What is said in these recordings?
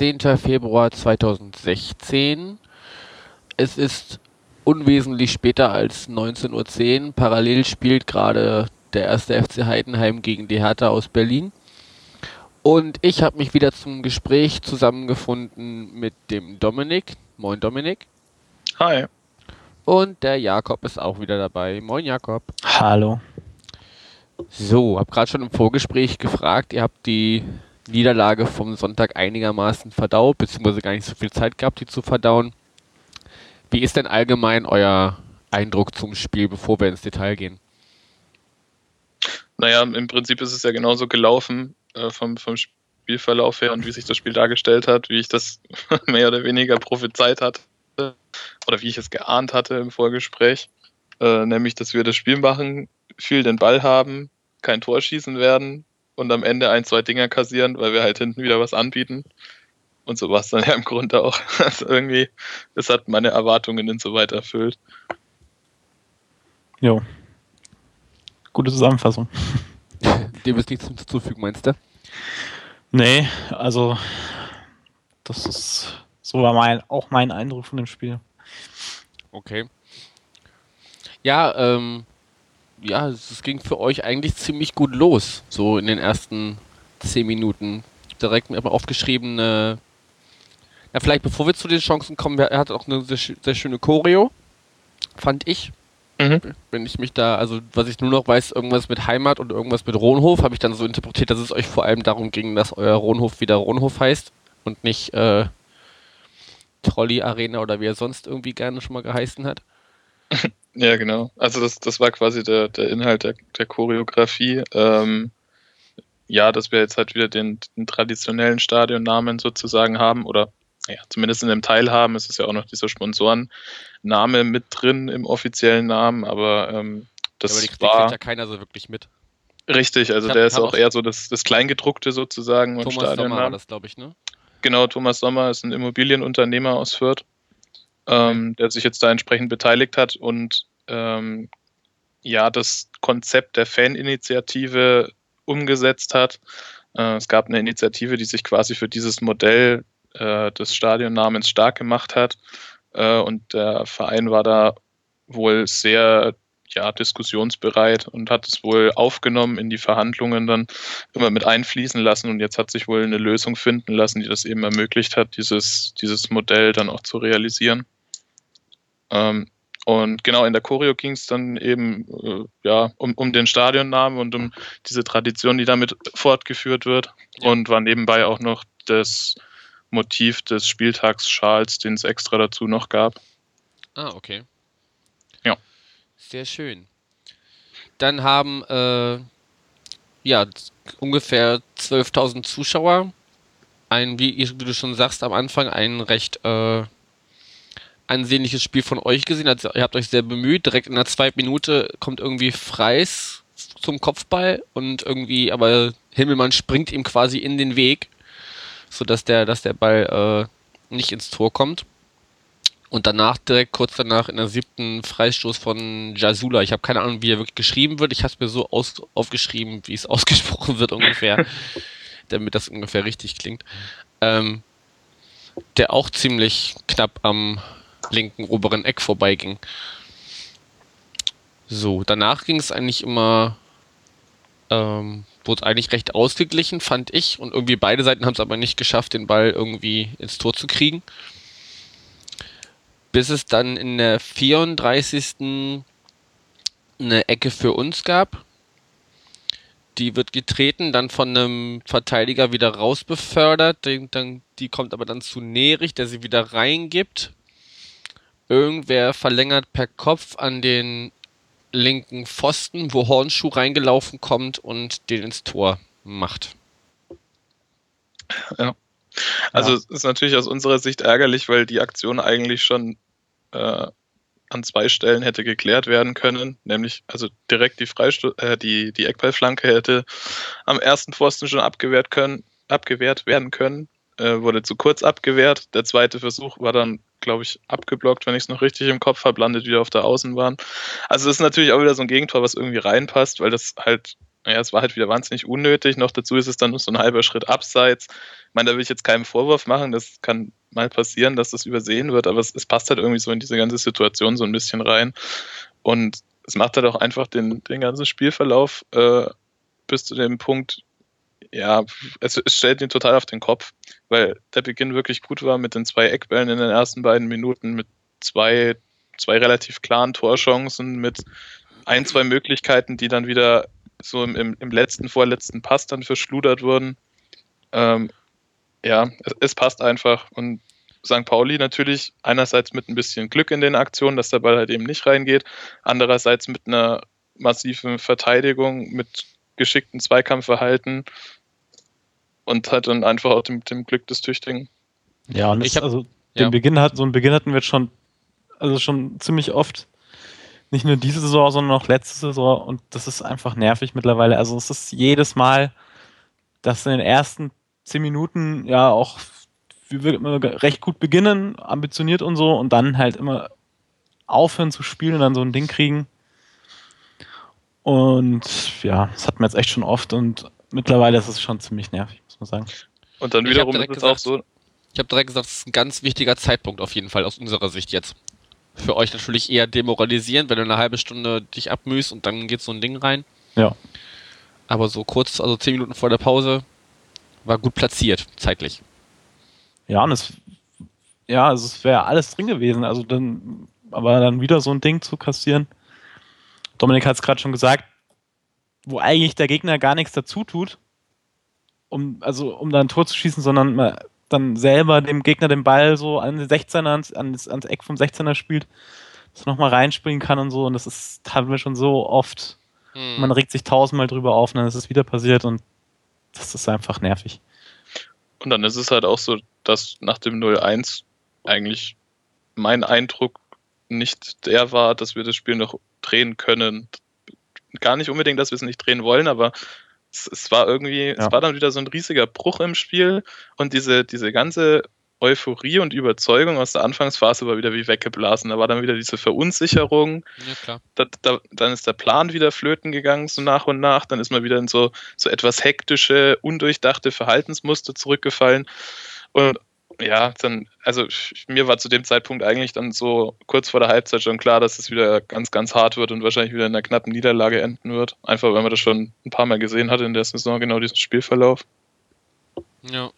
10. Februar 2016. Es ist unwesentlich später als 19.10 Uhr. Parallel spielt gerade der erste FC Heidenheim gegen die Hertha aus Berlin. Und ich habe mich wieder zum Gespräch zusammengefunden mit dem Dominik. Moin Dominik. Hi. Und der Jakob ist auch wieder dabei. Moin Jakob. Hallo. So, hab gerade schon im Vorgespräch gefragt, ihr habt die Niederlage vom Sonntag einigermaßen verdaut, beziehungsweise gar nicht so viel Zeit gehabt, die zu verdauen. Wie ist denn allgemein euer Eindruck zum Spiel, bevor wir ins Detail gehen? Naja, im Prinzip ist es ja genauso gelaufen äh, vom, vom Spielverlauf her und wie sich das Spiel dargestellt hat, wie ich das mehr oder weniger prophezeit hatte oder wie ich es geahnt hatte im Vorgespräch. Äh, nämlich, dass wir das Spiel machen, viel den Ball haben, kein Tor schießen werden und am Ende ein, zwei Dinger kassieren, weil wir halt hinten wieder was anbieten. Und so war es dann ja im Grunde auch. Also irgendwie, das hat meine Erwartungen insoweit erfüllt. Jo. Gute Zusammenfassung. Dem ist nichts hinzuzufügen, meinst du? Nee, also das ist so war mein, auch mein Eindruck von dem Spiel. Okay. Ja, ähm, ja, es ging für euch eigentlich ziemlich gut los, so in den ersten zehn Minuten. Direkt mir aufgeschrieben, äh, ja, vielleicht bevor wir zu den Chancen kommen, er hat auch eine sehr, sehr schöne Choreo, fand ich. Mhm. Wenn ich mich da, also was ich nur noch weiß, irgendwas mit Heimat und irgendwas mit Rohnhof, habe ich dann so interpretiert, dass es euch vor allem darum ging, dass euer Rohnhof wieder Rohnhof heißt und nicht äh, Trolley Arena oder wie er sonst irgendwie gerne schon mal geheißen hat. Ja, genau. Also das, das war quasi der, der Inhalt der, der Choreografie. Ähm, ja, dass wir jetzt halt wieder den, den traditionellen Stadionnamen sozusagen haben oder ja, zumindest in dem Teil haben. Es ist ja auch noch dieser Sponsorenname mit drin im offiziellen Namen, aber ähm, das ja, aber die war ja keiner so wirklich mit. Richtig, also hab, der ist auch eher so das, das Kleingedruckte sozusagen. Thomas Sommer war das, glaube ich, ne? Genau, Thomas Sommer ist ein Immobilienunternehmer aus Fürth, ähm, der sich jetzt da entsprechend beteiligt hat und ähm, ja, das Konzept der Faninitiative umgesetzt hat. Äh, es gab eine Initiative, die sich quasi für dieses Modell äh, des Stadionnamens stark gemacht hat. Äh, und der Verein war da wohl sehr ja, diskussionsbereit und hat es wohl aufgenommen in die Verhandlungen dann immer mit einfließen lassen und jetzt hat sich wohl eine Lösung finden lassen, die das eben ermöglicht hat, dieses, dieses Modell dann auch zu realisieren. Ähm, und genau in der Choreo ging es dann eben äh, ja, um, um den Stadionnamen und um diese Tradition, die damit fortgeführt wird. Ja. Und war nebenbei auch noch das Motiv des Spieltagsschals, den es extra dazu noch gab. Ah, okay. Ja. Sehr schön. Dann haben äh, ja ungefähr 12.000 Zuschauer ein, wie, wie, du schon sagst, am Anfang ein recht äh, ansehnliches Spiel von euch gesehen. Also, ihr habt euch sehr bemüht. Direkt in der zweiten Minute kommt irgendwie Freis zum Kopfball und irgendwie, aber Himmelmann springt ihm quasi in den Weg sodass der, dass der Ball äh, nicht ins Tor kommt. Und danach, direkt kurz danach, in der siebten Freistoß von Jasula. Ich habe keine Ahnung, wie er wirklich geschrieben wird. Ich habe es mir so aus, aufgeschrieben, wie es ausgesprochen wird ungefähr, damit das ungefähr richtig klingt. Ähm, der auch ziemlich knapp am linken oberen Eck vorbeiging. So, danach ging es eigentlich immer ähm, wurde eigentlich recht ausgeglichen, fand ich. Und irgendwie beide Seiten haben es aber nicht geschafft, den Ball irgendwie ins Tor zu kriegen. Bis es dann in der 34. eine Ecke für uns gab. Die wird getreten, dann von einem Verteidiger wieder rausbefördert. Die, dann, die kommt aber dann zu Nerich, der sie wieder reingibt. Irgendwer verlängert per Kopf an den linken Pfosten, wo Hornschuh reingelaufen kommt und den ins Tor macht. Ja. Also ja. es ist natürlich aus unserer Sicht ärgerlich, weil die Aktion eigentlich schon äh, an zwei Stellen hätte geklärt werden können, nämlich also direkt die Freisto äh, die, die Eckballflanke hätte am ersten Pfosten schon abgewehrt können, abgewehrt werden können. äh, wurde zu kurz abgewehrt. Der zweite Versuch war dann, glaube ich, abgeblockt, wenn ich es noch richtig im Kopf habe, landet wieder auf der Außenbahn. Also das ist natürlich auch wieder so ein Gegentor, was irgendwie reinpasst, weil das halt, naja, es war halt wieder wahnsinnig unnötig. Noch dazu ist es dann so ein halber Schritt abseits. Ich meine, da will ich jetzt keinen Vorwurf machen, das kann mal passieren, dass das übersehen wird, aber es, es passt halt irgendwie so in diese ganze Situation so ein bisschen rein. Und es macht halt auch einfach den, den ganzen Spielverlauf äh, bis zu dem Punkt, ja, es, es, stellt ihn total auf den Kopf, weil der Beginn wirklich gut war mit den zwei Eckbällen in den ersten beiden Minuten, mit zwei, zwei relativ klaren Torchancen, mit ein, zwei Möglichkeiten, die dann wieder so im, im, im letzten, vorletzten Pass dann verschludert wurden. Ähm, ja, es, es, passt einfach. Und St. Pauli natürlich einerseits mit ein bisschen Glück in den Aktionen, dass der Ball halt eben nicht reingeht, andererseits mit einer massiven Verteidigung, mit geschickten Zweikampfverhalten und hat dann einfach auch dem, dem Glück des Tüchtigen. Ja, und ich hab, also ja. den Beginn hat, so einen Beginn hatten wir schon, also schon ziemlich oft. Nicht nur diese Saison, sondern auch letzte Saison und das ist einfach nervig mittlerweile. Also es ist jedes Mal, dass in den ersten zehn Minuten ja auch wir immer recht gut beginnen, ambitioniert und so und dann halt immer aufhören zu spielen und dann so ein Ding kriegen. Und ja, das hat man jetzt echt schon oft und mittlerweile ist es schon ziemlich nervig, muss man sagen. Und dann wiederum ist es gesagt, auch so. Ich habe direkt gesagt, es ist ein ganz wichtiger Zeitpunkt auf jeden Fall aus unserer Sicht jetzt. Für euch natürlich eher demoralisierend, wenn du eine halbe Stunde dich abmühst und dann geht so ein Ding rein. Ja. Aber so kurz, also zehn Minuten vor der Pause, war gut platziert, zeitlich. Ja, und es, ja, also es wäre alles drin gewesen. Also dann, aber dann wieder so ein Ding zu kassieren. Dominik hat es gerade schon gesagt, wo eigentlich der Gegner gar nichts dazu tut, um, also um da ein Tor zu schießen, sondern dann selber dem Gegner den Ball so an den 16er, ans, ans, ans Eck vom 16er spielt, dass er nochmal reinspringen kann und so. Und das ist, haben wir schon so oft. Hm. Man regt sich tausendmal drüber auf und dann ist es wieder passiert und das ist einfach nervig. Und dann ist es halt auch so, dass nach dem 0-1 eigentlich mein Eindruck nicht der war, dass wir das Spiel noch drehen können. Gar nicht unbedingt, dass wir es nicht drehen wollen, aber es, es war irgendwie, ja. es war dann wieder so ein riesiger Bruch im Spiel und diese, diese ganze Euphorie und Überzeugung aus der Anfangsphase war wieder wie weggeblasen. Da war dann wieder diese Verunsicherung. Ja, klar. Da, da, dann ist der Plan wieder flöten gegangen, so nach und nach. Dann ist man wieder in so, so etwas hektische, undurchdachte Verhaltensmuster zurückgefallen. Und ja, dann, also mir war zu dem Zeitpunkt eigentlich dann so kurz vor der Halbzeit schon klar, dass es wieder ganz, ganz hart wird und wahrscheinlich wieder in einer knappen Niederlage enden wird. Einfach weil man das schon ein paar Mal gesehen hat in der Saison, genau diesen Spielverlauf. Ja.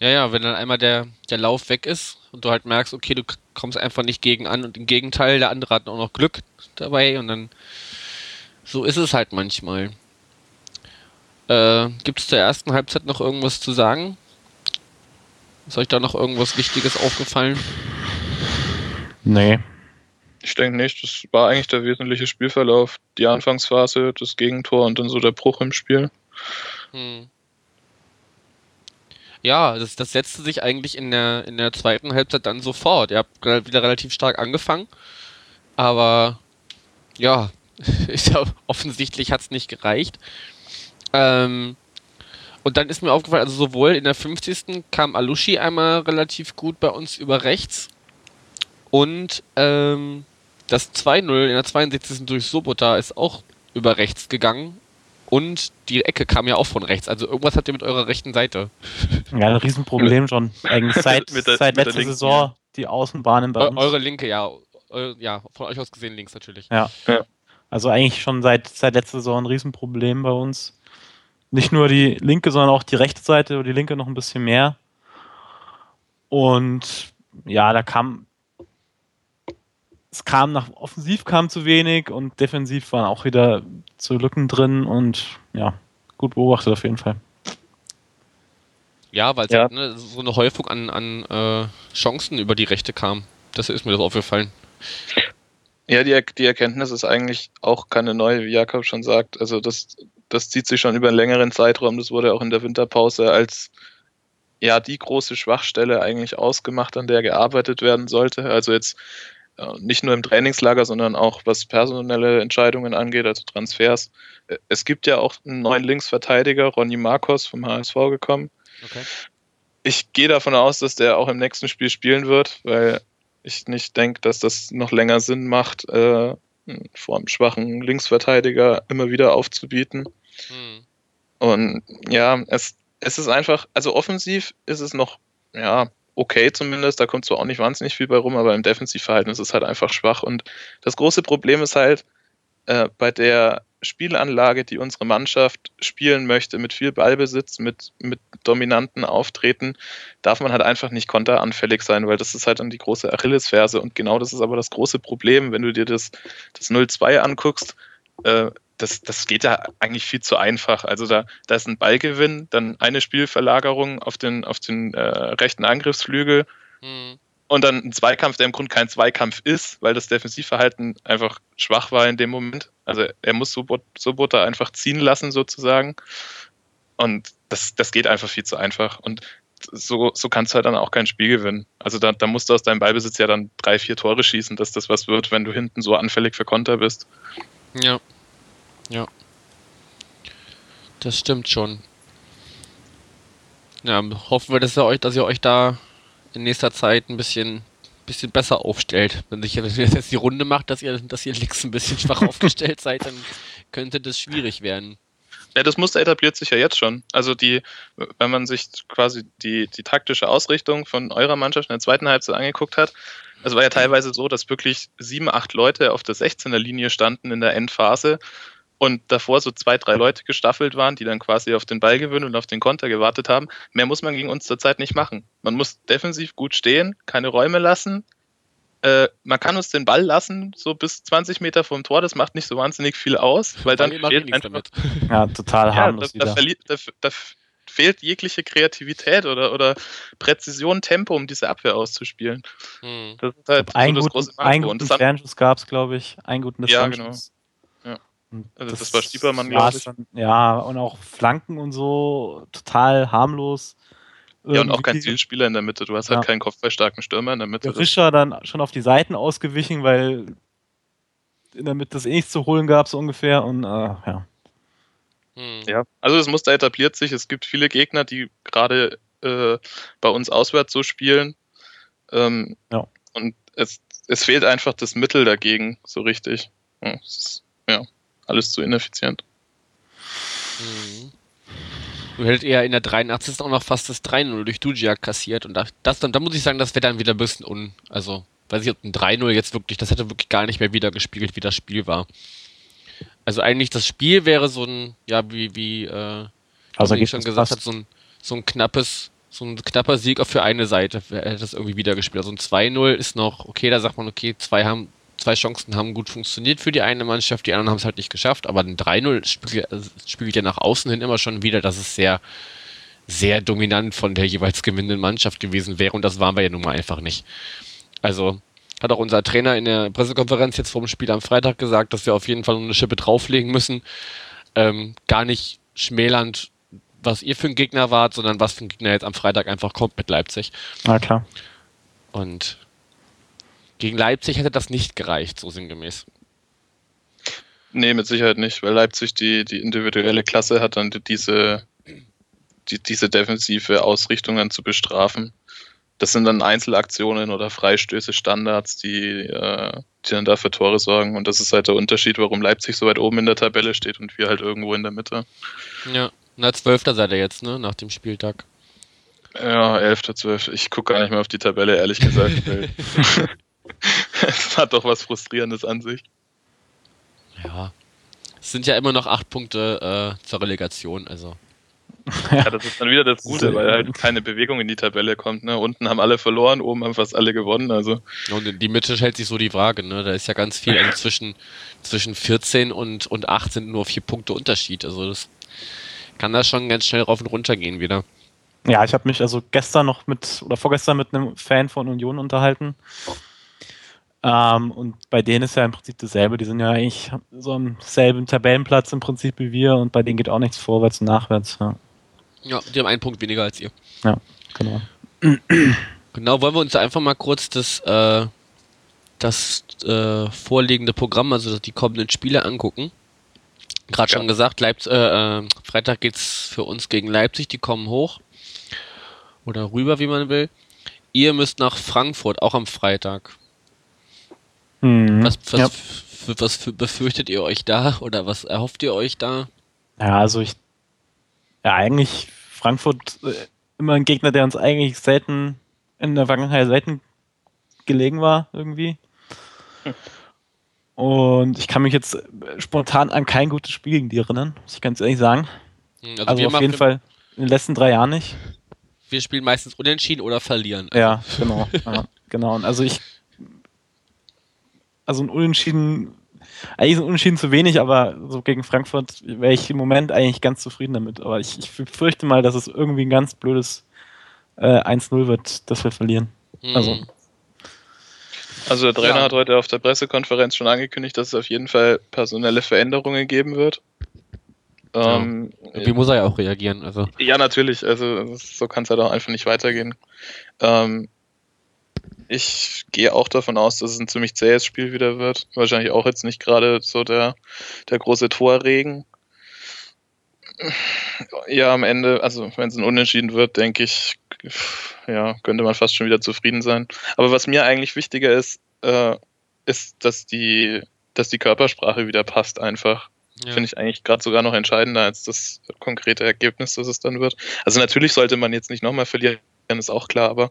Ja, ja, wenn dann einmal der, der Lauf weg ist und du halt merkst, okay, du kommst einfach nicht gegen an und im Gegenteil, der andere hat auch noch Glück dabei und dann so ist es halt manchmal. Äh, Gibt es zur ersten Halbzeit noch irgendwas zu sagen? Ist euch da noch irgendwas Wichtiges aufgefallen? Nee. Ich denke nicht. Das war eigentlich der wesentliche Spielverlauf. Die Anfangsphase, das Gegentor und dann so der Bruch im Spiel. Hm. Ja, das, das setzte sich eigentlich in der, in der zweiten Halbzeit dann sofort. Ihr habt wieder relativ stark angefangen. Aber ja, offensichtlich hat es nicht gereicht. Ähm, und dann ist mir aufgefallen, also sowohl in der 50. kam Alushi einmal relativ gut bei uns über rechts und ähm, das 2-0 in der 62. durch Sobota ist auch über rechts gegangen und die Ecke kam ja auch von rechts. Also irgendwas habt ihr mit eurer rechten Seite. Ja, ein Riesenproblem schon. Eigentlich seit, der, seit letzter Saison die Außenbahnen bei uns. Eure linke, ja. Eu, ja, von euch aus gesehen links natürlich. Ja. ja. Also eigentlich schon seit, seit letzter Saison ein Riesenproblem bei uns. Nicht nur die linke, sondern auch die rechte Seite, oder die linke noch ein bisschen mehr. Und ja, da kam es kam nach offensiv kam zu wenig und defensiv waren auch wieder zu Lücken drin und ja, gut beobachtet auf jeden Fall. Ja, weil ja. Halt, ne, so eine Häufung an, an äh, Chancen über die Rechte kam. Das ist mir das aufgefallen. Ja, die, die Erkenntnis ist eigentlich auch keine neue, wie Jakob schon sagt. Also das das zieht sich schon über einen längeren Zeitraum. Das wurde auch in der Winterpause als ja die große Schwachstelle eigentlich ausgemacht, an der gearbeitet werden sollte. Also jetzt äh, nicht nur im Trainingslager, sondern auch was personelle Entscheidungen angeht, also Transfers. Es gibt ja auch einen neuen Linksverteidiger, Ronny Marcos vom HSV gekommen. Okay. ich gehe davon aus, dass der auch im nächsten Spiel spielen wird, weil ich nicht denke, dass das noch länger Sinn macht, äh, vor einem schwachen Linksverteidiger immer wieder aufzubieten. Hm. Und ja, es, es ist einfach, also offensiv ist es noch, ja, okay zumindest, da kommt zwar auch nicht wahnsinnig viel bei rum, aber im Defensivverhalten ist es halt einfach schwach. Und das große Problem ist halt, äh, bei der Spielanlage, die unsere Mannschaft spielen möchte, mit viel Ballbesitz, mit, mit dominanten Auftreten, darf man halt einfach nicht konteranfällig sein, weil das ist halt dann die große Achillesferse. Und genau das ist aber das große Problem, wenn du dir das, das 0-2 anguckst. Äh, das, das geht ja eigentlich viel zu einfach. Also da, da ist ein Ballgewinn, dann eine Spielverlagerung auf den, auf den äh, rechten Angriffsflügel. Mhm und dann ein Zweikampf, der im Grunde kein Zweikampf ist, weil das Defensivverhalten einfach schwach war in dem Moment. Also er muss Sobota einfach ziehen lassen sozusagen. Und das, das geht einfach viel zu einfach. Und so, so kannst du halt dann auch kein Spiel gewinnen. Also da, da musst du aus deinem Ballbesitz ja dann drei, vier Tore schießen, dass das was wird, wenn du hinten so anfällig für Konter bist. Ja. Ja. Das stimmt schon. Ja, hoffen wir, dass ihr euch, dass ihr euch da in nächster Zeit ein bisschen, bisschen besser aufstellt. Wenn sich jetzt die Runde macht, dass ihr, dass ihr links ein bisschen schwach aufgestellt seid, dann könnte das schwierig werden. Ja, das Muster etabliert sich ja jetzt schon. Also die, wenn man sich quasi die, die taktische Ausrichtung von eurer Mannschaft in der zweiten Halbzeit angeguckt hat, es war ja teilweise so, dass wirklich sieben, acht Leute auf der 16er Linie standen in der Endphase und davor so zwei, drei Leute gestaffelt waren, die dann quasi auf den Ballgewinn und auf den Konter gewartet haben. Mehr muss man gegen uns zurzeit nicht machen. Man muss defensiv gut stehen, keine Räume lassen. Äh, man kann uns den Ball lassen, so bis 20 Meter vom Tor, das macht nicht so wahnsinnig viel aus, weil dann fehlt einfach, damit. Ja, total harmlos ja, da, da, da, da, fehlt jegliche Kreativität oder, oder Präzision, Tempo, um diese Abwehr auszuspielen. Hm. Das ist halt so das große Manko. Einen guten Fernschuss gab es, glaube ich. Einen guten Ja, genau. Also das, das war Stiepermann, glaube ich. Dann, ja, und auch Flanken und so, total harmlos. Ja, und auch kein Zielspieler in der Mitte. Du hast halt ja. halt keinen kopfballstarken Stürmer in der Mitte. Der Rischer dann schon auf die Seiten ausgewichen, weil in der Mitte das eh nichts zu holen gab, so ungefähr. Und äh, ja. Hm. Ja, also das Muster etabliert sich. Es gibt viele Gegner, die gerade äh, bei uns auswärts so spielen. Ähm, ja. Und es, es fehlt einfach das Mittel dagegen, so richtig. Ja, ist, ja alles zu ineffizient. Mhm. Du hättest eher in der 83. auch noch fast das 3-0 durch Dujia kassiert und das dann, da muss ich sagen, das wäre dann wieder ein bisschen un, also, weiß ich, ob ein 3-0 jetzt wirklich, das hätte wirklich gar nicht mehr wieder gespiegelt, wie das Spiel war. Also eigentlich das Spiel wäre so ein, ja, wie, wie, äh, also wie ich schon gesagt habe, so ein, so ein knappes, so ein knapper Sieg für eine Seite hätte das irgendwie wieder gespielt. Also ein 2-0 ist noch, okay, da sagt man, okay, zwei haben zwei Chancen haben gut funktioniert für die eine Mannschaft, die anderen haben es halt nicht geschafft, aber ein 3-0 spiegelt, also spiegelt ja nach außen hin immer schon wieder, dass es sehr, sehr dominant von der jeweils gewinnenden Mannschaft gewesen wäre und das waren wir ja nun mal einfach nicht. Also hat auch unser Trainer in der Pressekonferenz jetzt vor dem Spiel am Freitag gesagt, dass wir auf jeden Fall eine Schippe drauflegen müssen. Ähm, gar nicht schmälernd, was ihr für ein Gegner wart, sondern was für ein Gegner jetzt am Freitag einfach kommt mit Leipzig. Na klar. Und gegen Leipzig hätte das nicht gereicht, so sinngemäß. Nee, mit Sicherheit nicht, weil Leipzig die, die individuelle Klasse hat, dann diese, die, diese defensive Ausrichtung dann zu bestrafen. Das sind dann Einzelaktionen oder Freistöße, Standards, die, äh, die dann dafür Tore sorgen. Und das ist halt der Unterschied, warum Leipzig so weit oben in der Tabelle steht und wir halt irgendwo in der Mitte. Ja, na, Zwölfter seid ihr jetzt, ne, nach dem Spieltag. Ja, Elfter, Zwölfter. Ich gucke gar nicht mehr auf die Tabelle, ehrlich gesagt. es hat doch was Frustrierendes an sich. Ja. Es sind ja immer noch acht Punkte äh, zur Relegation, also. Ja, das ist dann wieder das Gute, weil halt keine Bewegung in die Tabelle kommt. Ne? Unten haben alle verloren, oben haben fast alle gewonnen. Also. Und in die Mitte hält sich so die Frage, ne? Da ist ja ganz viel, also zwischen, zwischen 14 und, und 8 sind nur vier Punkte Unterschied. Also das kann da schon ganz schnell rauf und runter gehen wieder. Ja, ich habe mich also gestern noch mit, oder vorgestern mit einem Fan von Union unterhalten. Ähm, und bei denen ist ja im Prinzip dasselbe. Die sind ja eigentlich so am selben Tabellenplatz im Prinzip wie wir und bei denen geht auch nichts vorwärts und nachwärts. Ja, ja die haben einen Punkt weniger als ihr. Ja, genau. Genau, wollen wir uns einfach mal kurz das, äh, das äh, vorliegende Programm, also die kommenden Spiele angucken. Gerade ja. schon gesagt, Leipzig, äh, äh, Freitag geht's für uns gegen Leipzig, die kommen hoch. Oder rüber, wie man will. Ihr müsst nach Frankfurt, auch am Freitag. Hm. Was, was, ja. was für, befürchtet ihr euch da? Oder was erhofft ihr euch da? ja, also ich. Ja, eigentlich Frankfurt äh, immer ein Gegner, der uns eigentlich selten in der Vergangenheit selten gelegen war, irgendwie. Und ich kann mich jetzt äh, spontan an kein gutes Spiel gegen die erinnern, muss ich ganz ehrlich sagen. Hm, Also, auf jeden Fall in den letzten drei Jahren nicht. Wir spielen meistens unentschieden oder verlieren. Ja, genau. ja, genau. Und also ich. Also ein Unentschieden. Eigentlich ist ein Unentschieden zu wenig, aber so gegen Frankfurt wäre ich im Moment eigentlich ganz zufrieden damit. Aber ich, ich fürchte mal, dass es irgendwie ein ganz blödes äh, 1-0 wird, dass wir verlieren. Hm. also- Also der Trainer Ja. hat heute auf der Pressekonferenz schon angekündigt, dass es auf jeden Fall personelle Veränderungen geben wird. Ähm, Wie muss er ja auch reagieren? Also, Ja, natürlich. Also so kann es halt auch einfach nicht weitergehen. Ähm, ich gehe auch davon aus, dass es ein ziemlich zähes Spiel wieder wird. Wahrscheinlich auch jetzt nicht gerade so der, der große Torregen. Ja, am Ende, also wenn es ein Unentschieden wird, denke ich, ja, könnte man fast schon wieder zufrieden sein. Aber was mir eigentlich wichtiger ist, äh, ist, dass die, dass die Körpersprache wieder passt einfach ja. finde ich eigentlich gerade sogar noch entscheidender als das konkrete Ergebnis, das es dann wird. Also natürlich sollte man jetzt nicht nochmal verlieren, ist auch klar, aber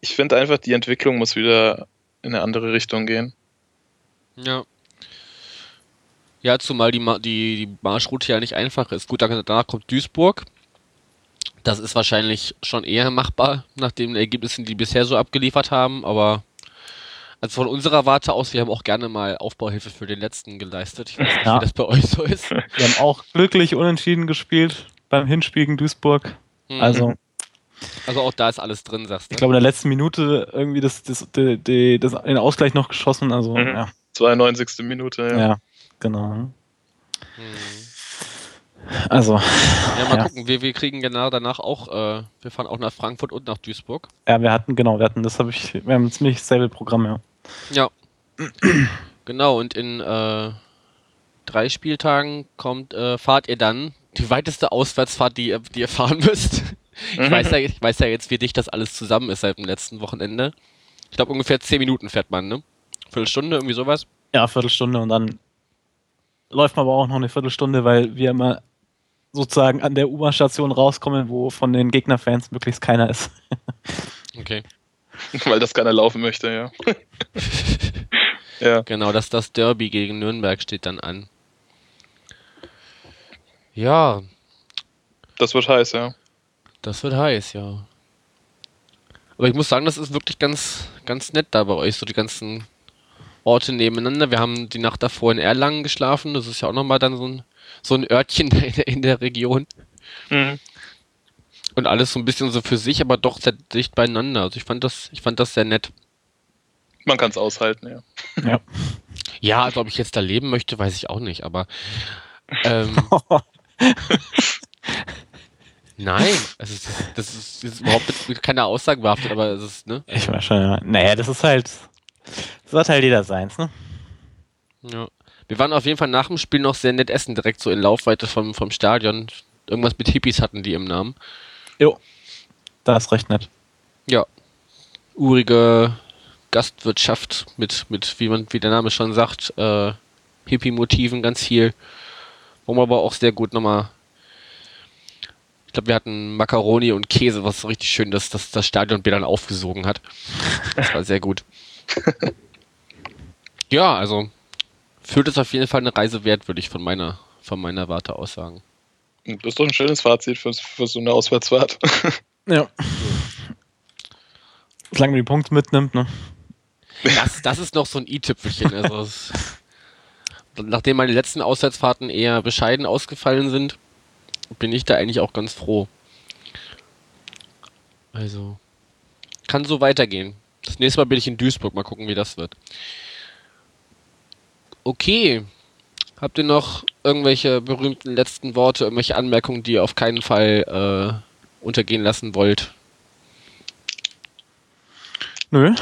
ich finde einfach, die Entwicklung muss wieder in eine andere Richtung gehen. Ja. Ja, zumal die, Ma die, die Marschroute ja nicht einfach ist. Gut, danach kommt Duisburg. Das ist wahrscheinlich schon eher machbar, nach den Ergebnissen, die bisher so abgeliefert haben, aber also von unserer Warte aus, wir haben auch gerne mal Aufbauhilfe für den letzten geleistet. Ich weiß nicht, Ja. wie das bei euch so ist. Wir haben auch glücklich unentschieden gespielt beim Hinspiel gegen Duisburg. Hm. Also also auch da ist alles drin, sagst du. ich glaube in der letzten Minute irgendwie das, das, die, das, den Ausgleich noch geschossen. Also Mhm. ja, 92. Minute, ja. ja, genau. Hm. Also Ja, mal Ja. gucken. Wir, wir kriegen genau danach auch, äh, wir fahren auch nach Frankfurt und nach Duisburg. ja, wir hatten genau, wir hatten das habe ich, wir haben ein ziemlich selbe Programm, ja. Ja. genau, und in äh, drei Spieltagen kommt, äh, fahrt ihr dann die weiteste Auswärtsfahrt, die ihr, die ihr fahren müsst. Ich, Mhm. weiß ja, ich weiß ja jetzt, wie dicht das alles zusammen ist seit dem letzten Wochenende. Ich glaube, ungefähr zehn Minuten fährt man, ne? Viertelstunde, irgendwie sowas. Ja, Viertelstunde und dann läuft man aber auch noch eine Viertelstunde, weil wir immer sozusagen an der U-Bahn-Station rauskommen, wo von den Gegnerfans möglichst keiner ist. Okay. Weil das keiner laufen möchte, ja. ja. Genau, dass das Derby gegen Nürnberg steht dann an. Ja, Das wird heiß, ja. Das wird heiß, ja. Aber ich muss sagen, das ist wirklich ganz, ganz nett da bei euch, so die ganzen Orte nebeneinander. Wir haben die Nacht davor in Erlangen geschlafen. Das ist ja auch nochmal dann so ein, so ein Örtchen in der, in der Region. Mhm. Und alles so ein bisschen so für sich, aber doch sehr dicht beieinander. Also ich fand das, ich fand das sehr nett. Man kann es aushalten, ja. Ja. Ja, also ob ich jetzt da leben möchte, weiß ich auch nicht, aber ähm, nein, also das, ist, das, ist, das überhaupt keiner Aussage behaftet, aber es ist, ne? Ich weiß schon, ja. Naja, das ist halt. Das hat halt jeder seins, ne? Ja. Wir waren auf jeden Fall nach dem Spiel noch sehr nett essen, direkt so in Laufweite vom, vom Stadion. Irgendwas mit Hippies hatten die im Namen. Jo. Da ist recht nett. Ja. Urige Gastwirtschaft mit, mit wie man, wie der Name schon sagt, äh, Hippie-Motiven ganz viel. Wo man aber auch sehr gut nochmal. Ich glaube, wir hatten Macaroni und Käse, was so richtig schön das, das, das Stadionbier dann aufgesogen hat. Das war sehr gut. ja, also fühlt es auf jeden Fall eine Reise wert, würde ich von meiner, von meiner Warte aus sagen. Das ist doch ein schönes Fazit für, für so eine Auswärtsfahrt. Ja. Solange man die Punkte mitnimmt, ne? Das, das ist noch so ein i-Tüpfelchen. Also nachdem meine letzten Auswärtsfahrten eher bescheiden ausgefallen sind, bin ich da eigentlich auch ganz froh. Also, kann so weitergehen. Das nächste Mal bin ich in Duisburg. Mal gucken, wie das wird. Okay. Habt ihr noch irgendwelche berühmten letzten Worte, irgendwelche Anmerkungen, die ihr auf keinen Fall äh, untergehen lassen wollt? Nö.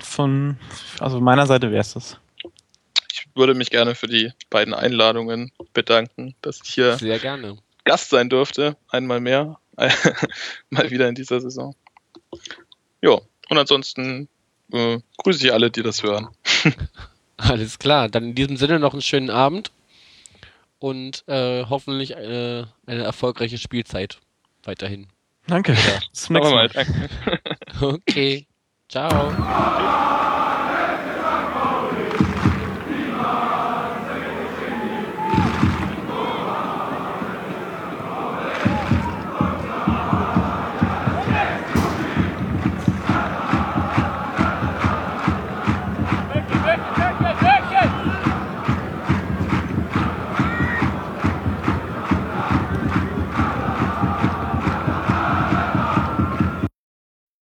Von, also meiner Seite wäre es das. Ich würde mich gerne für die beiden Einladungen bedanken, dass ich hier Sehr gerne. Gast sein durfte, einmal mehr. Mal wieder in dieser Saison. Jo, und ansonsten äh, grüße ich alle, die das hören. Alles klar. Dann in diesem Sinne noch einen schönen Abend und äh, hoffentlich äh, eine erfolgreiche Spielzeit weiterhin. Danke. Bis zum nächsten Mal. Danke. Okay. Ciao.